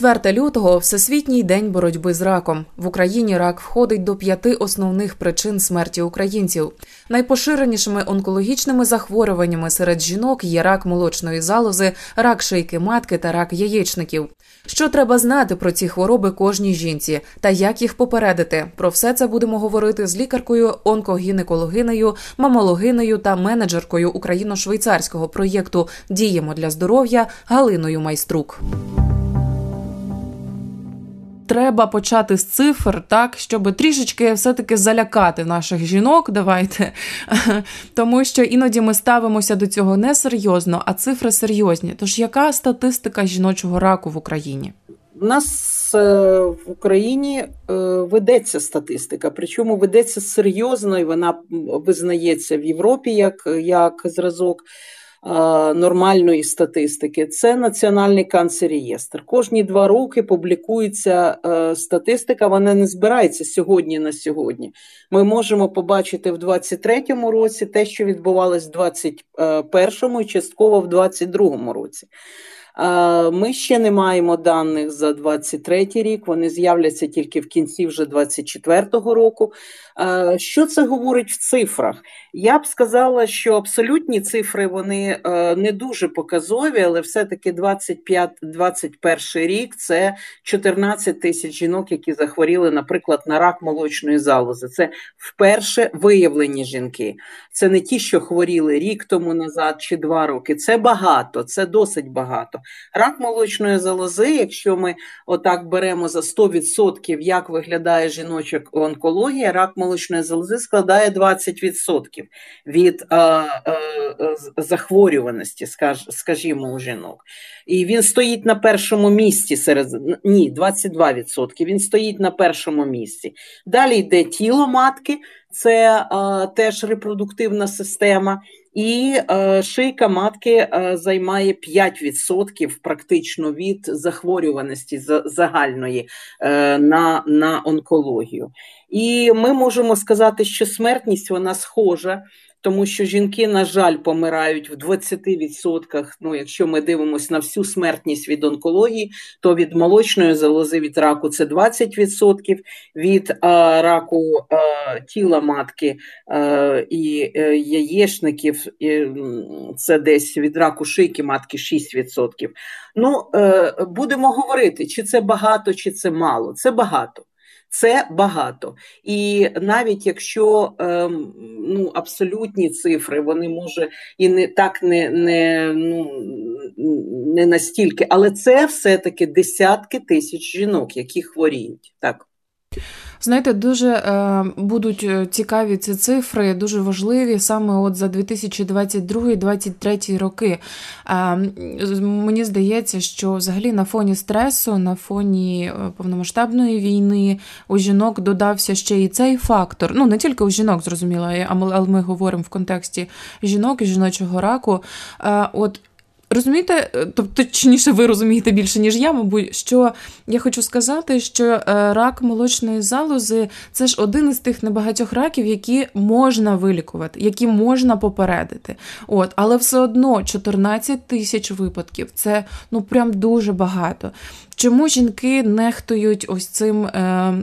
4 лютого всесвітній день боротьби з раком. В Україні рак входить до п'яти основних причин смерті українців. Найпоширенішими онкологічними захворюваннями серед жінок є рак молочної залози, рак шийки матки та рак яєчників. Що треба знати про ці хвороби кожній жінці та як їх попередити? Про все це будемо говорити з лікаркою, онкогінекологинею, мамологинею та менеджеркою україно-швейцарського проєкту Діємо для здоров'я Галиною Майструк треба почати з цифр, так, щоб трішечки все-таки залякати наших жінок. Давайте. Тому що іноді ми ставимося до цього не серйозно, а цифри серйозні. Тож яка статистика жіночого раку в Україні? У нас е, в Україні е, ведеться статистика, причому ведеться серйозно, і вона визнається в Європі як, як зразок нормальної статистики. Це Національний канцерієстр. Кожні два роки публікується е, статистика, вона не збирається сьогодні на сьогодні. Ми можемо побачити в 2023 році те, що відбувалось в 2021 і частково в 2022 році. Ми ще не маємо даних за 23 рік. Вони з'являться тільки в кінці вже 24-го року. Що це говорить в цифрах? Я б сказала, що абсолютні цифри вони е, не дуже показові, але все-таки 25-21 рік це 14 тисяч жінок, які захворіли, наприклад, на рак молочної залози. Це вперше виявлені жінки. Це не ті, що хворіли рік тому назад чи два роки. Це багато, це досить багато. Рак молочної залози, якщо ми отак беремо за 100%, як виглядає жіноча онкологія, рак молочної залози складає 20% від е, е, захворюваності, скаж, скажімо, у жінок. І він стоїть на першому місці серед ні, 22%. Він стоїть на першому місці. Далі йде тіло матки, це е, теж репродуктивна система. І е, шийка матки е, займає 5% практично від захворюваності загальної е, на на онкологію. І ми можемо сказати, що смертність вона схожа тому що жінки, на жаль, помирають в 20%. Ну, якщо ми дивимося на всю смертність від онкології, то від молочної залози від раку це 20%, від а, раку а, тіла матки а, і е, яєчників і, це десь від раку шийки матки 6%. Ну, е, будемо говорити, чи це багато, чи це мало. Це багато. Це багато. І навіть якщо ем, ну, абсолютні цифри, вони може і не так не не, ну, не настільки, але це все-таки десятки тисяч жінок, які хворіють. Так. Знаєте, дуже е, будуть е, цікаві ці цифри, дуже важливі саме от за 2022-2023 роки. Е, мені здається, що взагалі на фоні стресу, на фоні е, повномасштабної війни у жінок додався ще і цей фактор. Ну не тільки у жінок, зрозуміло, але ми говоримо в контексті жінок і жіночого раку. Е, от Розумієте, е, тобто, точніше, ви розумієте більше, ніж я, мабуть, що я хочу сказати, що е, рак молочної залози це ж один із тих небагатьох раків, які можна вилікувати, які можна попередити. От, Але все одно 14 тисяч випадків це ну прям дуже багато. Чому жінки нехтують ось цим? Е,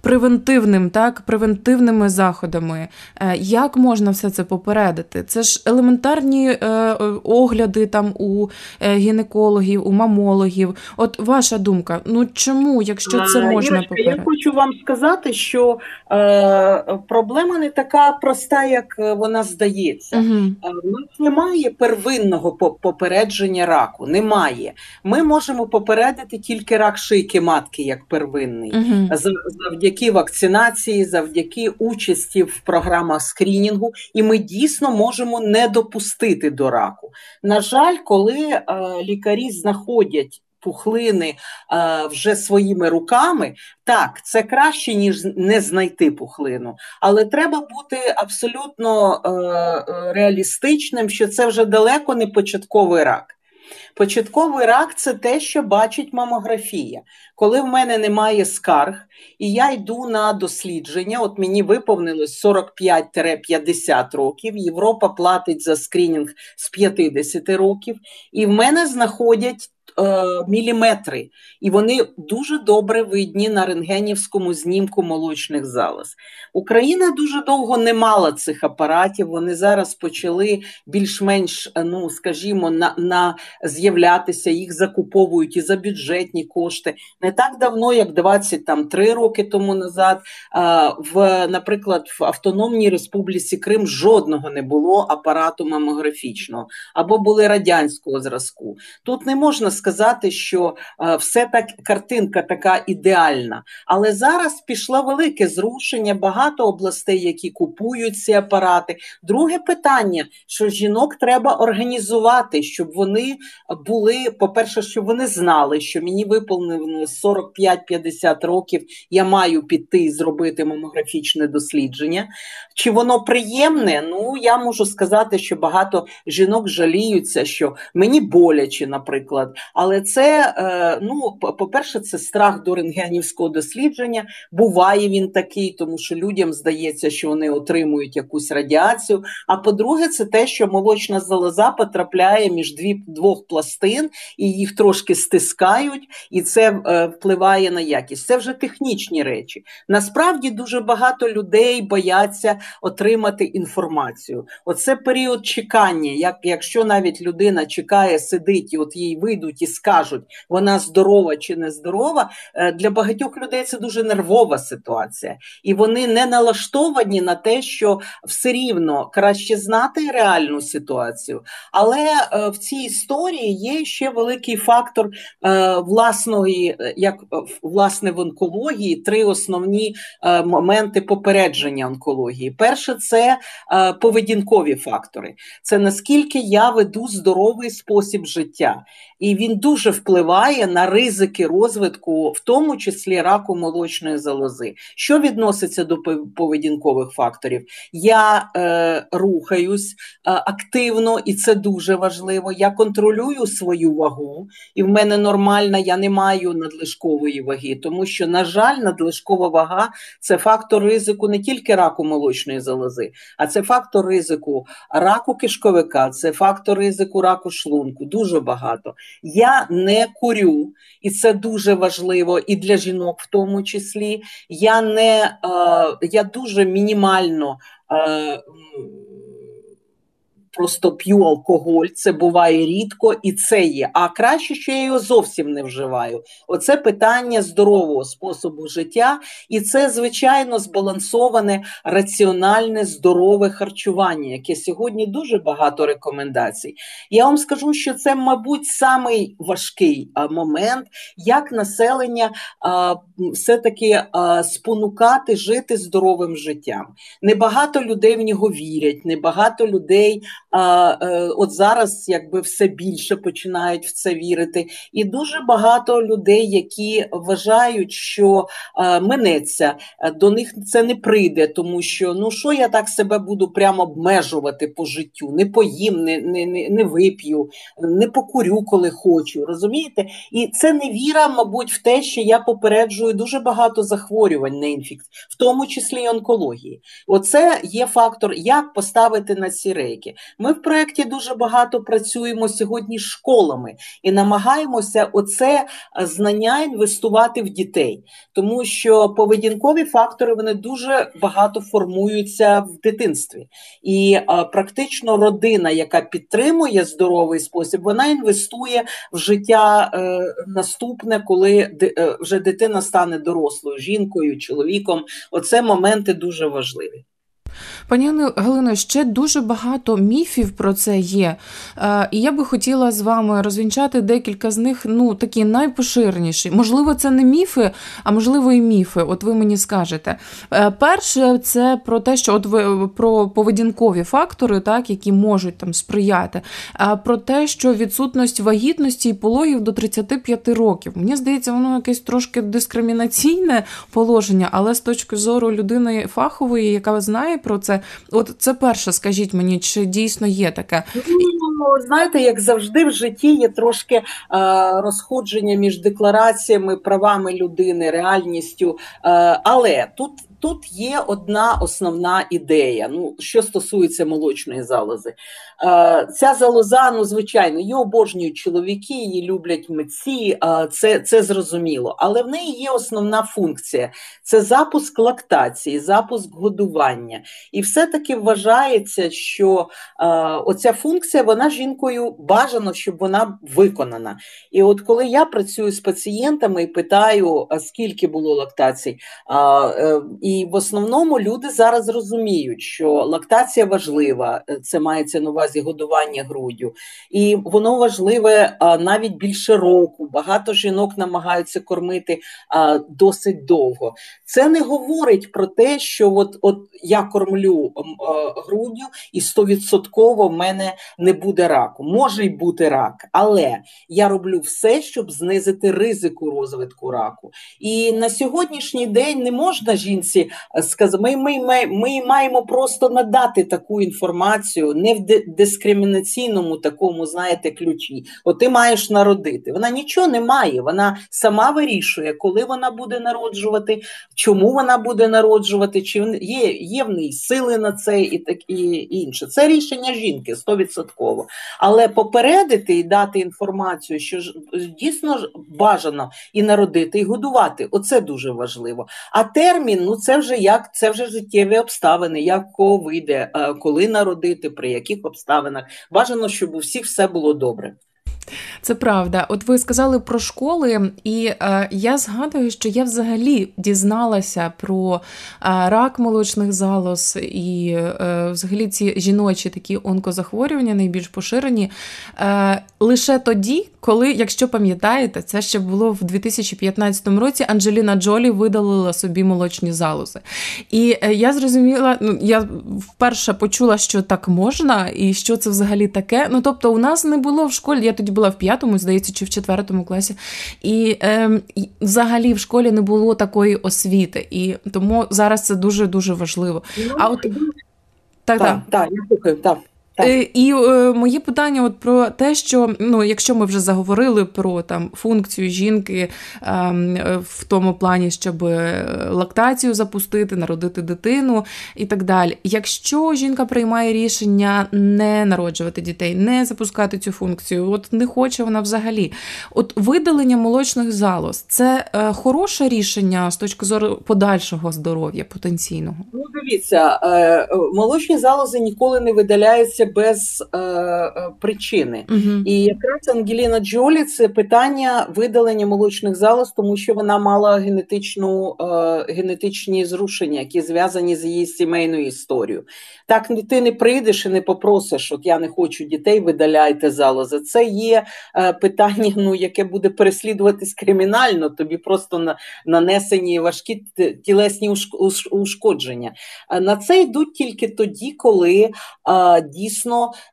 превентивним, так, превентивними заходами. Е, як можна все це попередити? Це ж елементарні е, огляди там у е, гінекологів, у мамологів. От ваша думка, ну чому, якщо це можна Ірочка, попередити? Я хочу вам сказати, що е, проблема не така проста, як вона здається. Угу. У нас немає первинного попередження раку. Немає. Ми можемо попередити тільки рак шийки матки як первинний. Угу. Завдяки вакцинації, завдяки участі в програмах скрінінгу, і ми дійсно можемо не допустити до раку. На жаль, коли е, лікарі знаходять пухлини е, вже своїми руками, так, це краще, ніж не знайти пухлину, але треба бути абсолютно е, е реалістичним, що це вже далеко не початковий рак. Початковий рак це те, що бачить мамографія. Коли в мене немає скарг, і я йду на дослідження, от мені виповнилось 45-50 років, Європа платить за скринінг з 50 років, і в мене знаходять міліметри, і вони дуже добре видні на рентгенівському знімку молочних залоз. Україна дуже довго не мала цих апаратів. Вони зараз почали більш-менш, ну скажімо, на, на з'являтися, їх закуповують і за бюджетні кошти. Не так давно, як 23 роки тому назад, в, наприклад, в Автономній Республіці Крим жодного не було апарату мамографічного або були радянського зразку. Тут не можна сказати, що все так картинка така ідеальна, але зараз пішло велике зрушення, багато областей, які купують ці апарати. Друге питання: що жінок треба організувати, щоб вони були, по-перше, щоб вони знали, що мені виповнено 45-50 років, я маю піти і зробити мамографічне дослідження. Чи воно приємне? Ну, я можу сказати, що багато жінок жаліються, що мені боляче, наприклад. Але це, е, ну, по-перше, це страх до рентгенівського дослідження. Буває він такий, тому що людям здається, що вони отримують якусь радіацію. А по-друге, це те, що молочна залоза потрапляє між дві двох пластин і їх трошки стискають, і це е, впливає на якість. Це вже технічні речі. Насправді дуже багато людей бояться отримати інформацію. Оце період чекання. Як якщо навіть людина чекає, сидить і от їй вийдуть і скажуть, вона здорова чи не здорова, е, для багатьох людей це дуже нервова ситуація, і вони не налаштовані на те, що все рівно краще знати реальну ситуацію. Але е, в цій історії є ще великий фактор е, власної, як власне в онкології, три основні моменти попередження онкології. Перше, це поведінкові фактори. Це наскільки я веду здоровий спосіб життя, і він дуже впливає на ризики розвитку, в тому числі раку молочної залози. Що відноситься до поведінкових факторів? Я е, рухаюсь е, активно, і це дуже важливо. Я контролюю свою вагу, і в мене нормальна, я не маю надлишкової ваги, тому що, на жаль, надлишкова вага це фактор ризику не тільки раку молочної залози, а це фактор ризику раку кишковика, це фактор ризику раку шлунку. Дуже багато. Я не курю, і це дуже важливо і для жінок, в тому числі. Я не е, я дуже мінімально. Просто п'ю алкоголь, це буває рідко, і це є. А краще, що я його зовсім не вживаю. Оце питання здорового способу життя, і це, звичайно, збалансоване, раціональне, здорове харчування, яке сьогодні дуже багато рекомендацій. Я вам скажу, що це, мабуть, самий важкий момент, як населення все-таки спонукати жити здоровим життям. Небагато людей в нього вірять, небагато людей а, е, от зараз якби все більше починають в це вірити. І дуже багато людей, які вважають, що а, минеться, до них це не прийде, тому що ну що я так себе буду прямо обмежувати по життю, не поїм, не, не, не, не вип'ю, не покурю, коли хочу. Розумієте? І це не віра, мабуть, в те, що я попереджую дуже багато захворювань на інфікт, в тому числі й онкології. Оце є фактор, як поставити на ці рейки. Ми в проєкті дуже багато працюємо сьогодні з школами і намагаємося оце знання інвестувати в дітей, тому що поведінкові фактори вони дуже багато формуються в дитинстві. І а, практично родина, яка підтримує здоровий спосіб, вона інвестує в життя е, наступне, коли ди, е, вже дитина стане дорослою жінкою, чоловіком. Оце моменти дуже важливі. Пані Галино, ще дуже багато міфів про це є. Е, і я би хотіла з вами розвінчати декілька з них, ну, такі найпоширеніші. Можливо, це не міфи, а можливо, і міфи. От ви мені скажете. Е, перше, це про те, що от ви про поведінкові фактори, так, які можуть там сприяти, про те, що відсутність вагітності і пологів до 35 років. Мені здається, воно якесь трошки дискримінаційне положення, але з точки зору людини фахової, яка знає про це. От це перше, скажіть мені, чи дійсно є таке? Ну, знаєте, як завжди в житті є трошки е, розходження між деклараціями, правами людини, реальністю. Е, але тут тут є одна основна ідея. Ну, що стосується молочної залози, е, ця залоза, ну звичайно, її обожнюють чоловіки, її люблять митці, е, це це зрозуміло. Але в неї є основна функція: це запуск лактації, запуск годування. І все-таки вважається, що е, оця функція вона жінкою бажано, щоб вона виконана. І от коли я працюю з пацієнтами і питаю, скільки було лактацій, е, і в основному люди зараз розуміють, що лактація важлива, е, це мається на увазі годування груддю, і воно важливе навіть більше року. Багато жінок намагаються кормити досить довго. Це не говорить про те, що от от я кормлю груддю і стовідсотково в мене не буде раку. Може й бути рак, але я роблю все, щоб знизити ризику розвитку раку. І на сьогоднішній день не можна жінці е, сказати, ми, ми, ми, ми маємо просто надати таку інформацію не в дискримінаційному такому, знаєте, ключі. От ти маєш народити. Вона нічого не має, вона сама вирішує, коли вона буде народжувати, чому вона буде народжувати, чи є є в неї сили на це і так і інше. Це рішення жінки 100%. Але попередити і дати інформацію, що дійсно бажано і народити, і годувати. Оце дуже важливо. А термін ну це вже як це вже життєві обставини, як кого вийде, е, коли народити, при яких обставинах. Бажано, щоб у всіх все було добре. Це правда. От ви сказали про школи, і е, я згадую, що я взагалі дізналася про е, рак молочних залоз і е, взагалі ці жіночі такі онкозахворювання найбільш поширені е, лише тоді, коли, якщо пам'ятаєте, це ще було в 2015 році. Анджеліна Джолі видалила собі молочні залози. І е, я зрозуміла, ну я вперше почула, що так можна, і що це взагалі таке. Ну тобто, у нас не було в школі. Я тоді була в п'ятому, здається, чи в четвертому класі. І е, взагалі в школі не було такої освіти. І тому зараз це дуже дуже важливо. Ну, а от так, так, так, я слухаю, так. Е, і е, моє питання от про те, що ну, якщо ми вже заговорили про там функцію жінки е, в тому плані, щоб е, лактацію запустити, народити дитину і так далі. Якщо жінка приймає рішення не народжувати дітей, не запускати цю функцію, от не хоче вона взагалі. От видалення молочних залоз це е, хороше рішення з точки зору подальшого здоров'я потенційного. Ну, дивіться, е, молочні залози ніколи не видаляються без е, е, причини. uh І якраз Ангеліна Джолі це питання видалення молочних залоз, тому що вона мала генетичну, е, генетичні зрушення, які зв'язані з її сімейною історією. Так ти не прийдеш і не попросиш, от я не хочу дітей, видаляйте залози. Це є е, питання, ну яке буде переслідуватись кримінально, тобі просто на, нанесені важкі тілесні ушкодження. На це йдуть тільки тоді, коли е, дійсно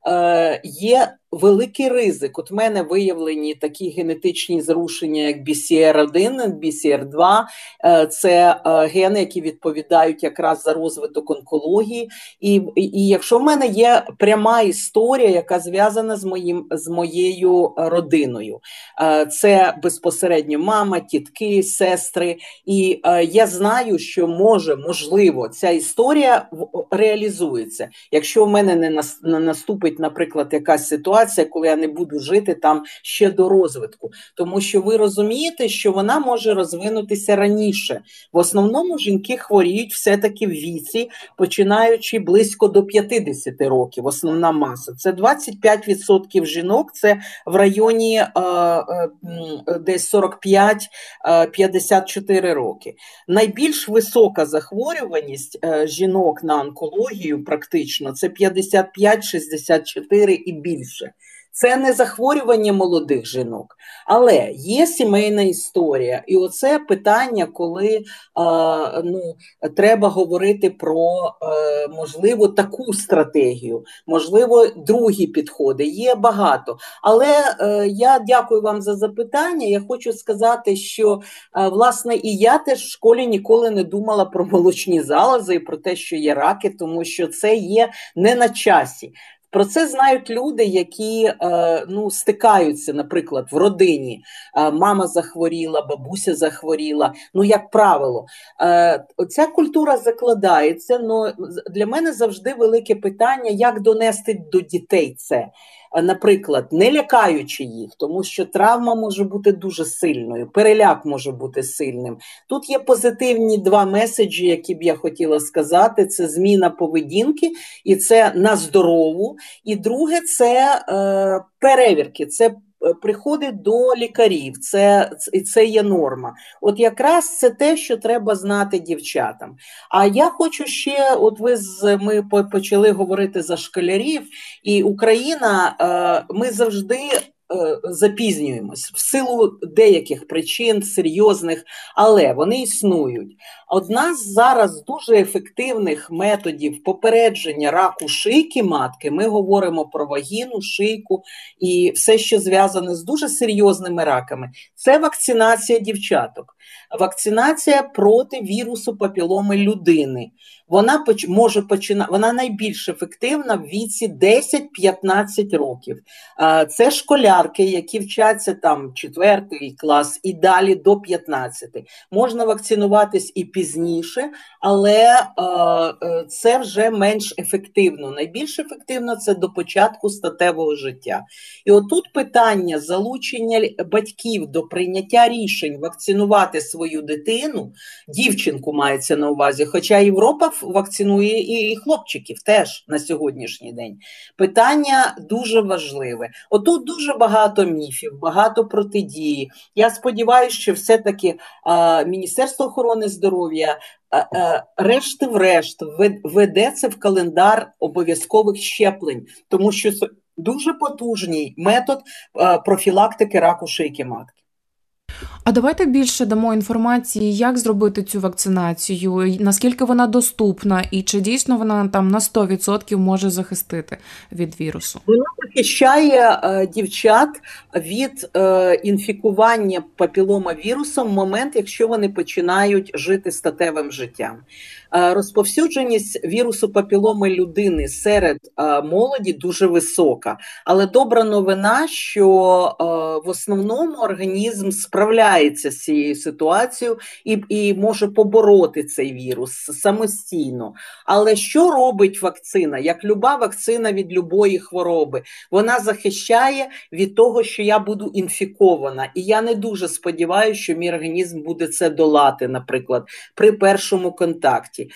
е, є великий ризик. От в мене виявлені такі генетичні зрушення, як BCR1, BCR2, е, це е, гени, які відповідають якраз за розвиток онкології. І і якщо в мене є пряма історія, яка зв'язана з моїм з моєю родиною, е, це безпосередньо мама, тітки, сестри. І я знаю, що може, можливо, ця історія реалізується. Якщо в мене не наступить, наприклад, якась ситуація ситуація, коли я не буду жити там ще до розвитку, тому що ви розумієте, що вона може розвинутися раніше. В основному жінки хворіють все-таки в віці, починаючи близько до 50 років. Основна маса це 25% жінок, це в районі е, е, десь 45-54 роки. Найбільш висока захворюваність е, жінок на онкологію, практично це 55-64 і більше. Це не захворювання молодих жінок, але є сімейна історія, і оце питання, коли а, ну, треба говорити про а, можливо таку стратегію, можливо, другі підходи. Є багато. Але а, е, я дякую вам за запитання. Я хочу сказати, що а, власне і я теж в школі ніколи не думала про молочні залози і про те, що є раки, тому що це є не на часі Про це знають люди, які е, ну, стикаються, наприклад, в родині. Е, мама захворіла, бабуся захворіла. Ну, як правило, оця ця культура закладається. але для мене завжди велике питання, як донести до дітей це. Наприклад, не лякаючи їх, тому що травма може бути дуже сильною, переляк може бути сильним. Тут є позитивні два меседжі, які б я хотіла сказати: це зміна поведінки, і це на здорову. І друге, це е, перевірки. це Е, приходить до лікарів, це це є норма. От якраз це те, що треба знати дівчатам. А я хочу ще, от ви з ми почали говорити за школярів, і Україна, е, ми завжди. Е, запізнюємось в силу деяких причин серйозних, але вони існують. Одна з зараз дуже ефективних методів попередження раку шийки матки. Ми говоримо про вагіну, шийку і все, що зв'язане з дуже серйозними раками. Це вакцинація дівчаток, вакцинація проти вірусу папіломи людини вона може починати, вона найбільш ефективна в віці 10-15 років. Це школярки, які вчаться там 4 клас і далі до 15. Можна вакцинуватись і пізніше, але е, це вже менш ефективно. Найбільш ефективно це до початку статевого життя. І отут питання залучення батьків до прийняття рішень вакцинувати свою дитину, дівчинку мається на увазі, хоча Європа вакцинує і хлопчиків теж на сьогоднішній день. Питання дуже важливе. Отут дуже багато міфів, багато протидії. Я сподіваюся, що все-таки а, Міністерство охорони здоров'я. Решти-врешт веде це в календар обов'язкових щеплень, тому що це дуже потужний метод профілактики раку шийки матки. А давайте більше дамо інформації, як зробити цю вакцинацію, наскільки вона доступна, і чи дійсно вона там на 100% може захистити від вірусу? Вона захищає е, дівчат від е, інфікування папіломавірусом в момент, якщо вони починають жити статевим життям. Е, розповсюдженість вірусу папіломи людини серед е, молоді дуже висока, але добра новина, що е, в основному організм справляється з цією ситуацією і, і може побороти цей вірус самостійно. Але що робить вакцина? Як люба вакцина від любої хвороби, вона захищає від того, що я буду інфікована. І я не дуже сподіваюся, що мій організм буде це долати, наприклад, при першому контакті контакті.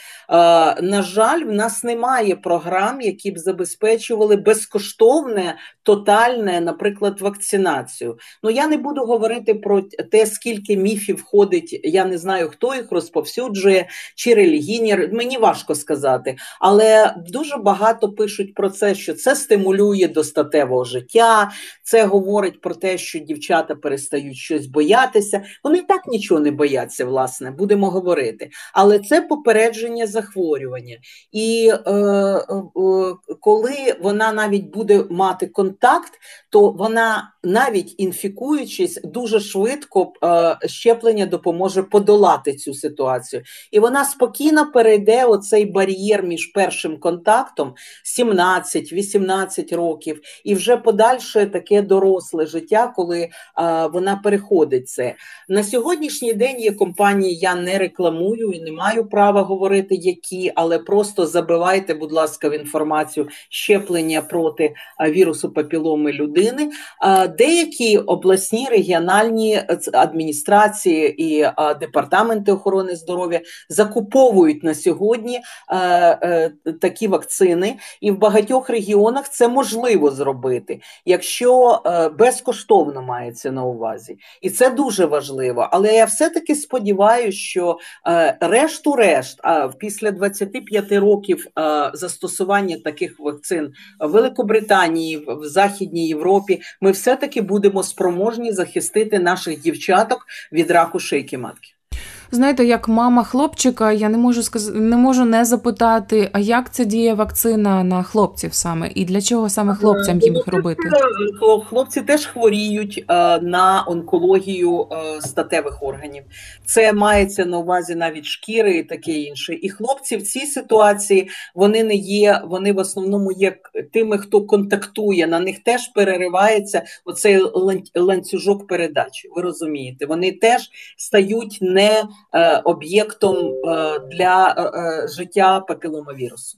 На жаль, в нас немає програм, які б забезпечували безкоштовне, тотальне, наприклад, вакцинацію. Ну я не буду говорити про те, скільки міфів входить. Я не знаю, хто їх розповсюджує, чи релігійні. Мені важко сказати, але дуже багато пишуть про це, що це стимулює до статевого життя. Це говорить про те, що дівчата перестають щось боятися. Вони так нічого не бояться, власне, будемо говорити. Але це попередження захворювання. І е, е, коли вона навіть буде мати контакт, то вона навіть інфікуючись дуже швидко е, щеплення допоможе подолати цю ситуацію. І вона спокійно перейде оцей бар'єр між першим контактом 17-18 років, і вже подальше таке доросле життя, коли е, вона переходить це. На сьогоднішній день є компанії, я не рекламую і не маю права говорити, які, але просто забивайте, будь ласка, в інформацію щеплення проти вірусу папіломи людини. Деякі обласні регіональні е, адміністрації і департаменти охорони здоров'я закуповують на сьогодні е, такі вакцини, і в багатьох регіонах це можливо зробити, якщо е, безкоштовно мається на увазі, і це дуже важливо. Але я все таки сподіваюся, що решту-решт після 25 років застосування таких вакцин в Великобританії, в Західній Європі, ми все-таки будемо спроможні захистити наших дівчаток від раку шийки матки. Знаєте, як мама хлопчика, я не можу сказати, не можу не запитати, а як це діє вакцина на хлопців саме, і для чого саме хлопцям їм їх робити? Хлопці теж хворіють е, на онкологію е, статевих органів. Це мається на увазі навіть шкіри і таке інше. І хлопці в цій ситуації вони не є, вони в основному є тими, хто контактує. На них теж переривається оцей ланцюжок передачі. Ви розумієте, вони теж стають не е, об'єктом для життя папіломавірусу.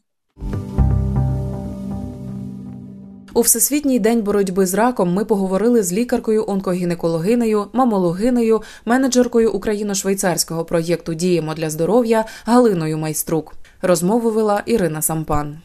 У всесвітній день боротьби з раком ми поговорили з лікаркою, онкогінекологинею, мамологинею, менеджеркою україно-швейцарського проєкту Діємо для здоров'я Галиною Майструк. Розмову вела Ірина Сампан.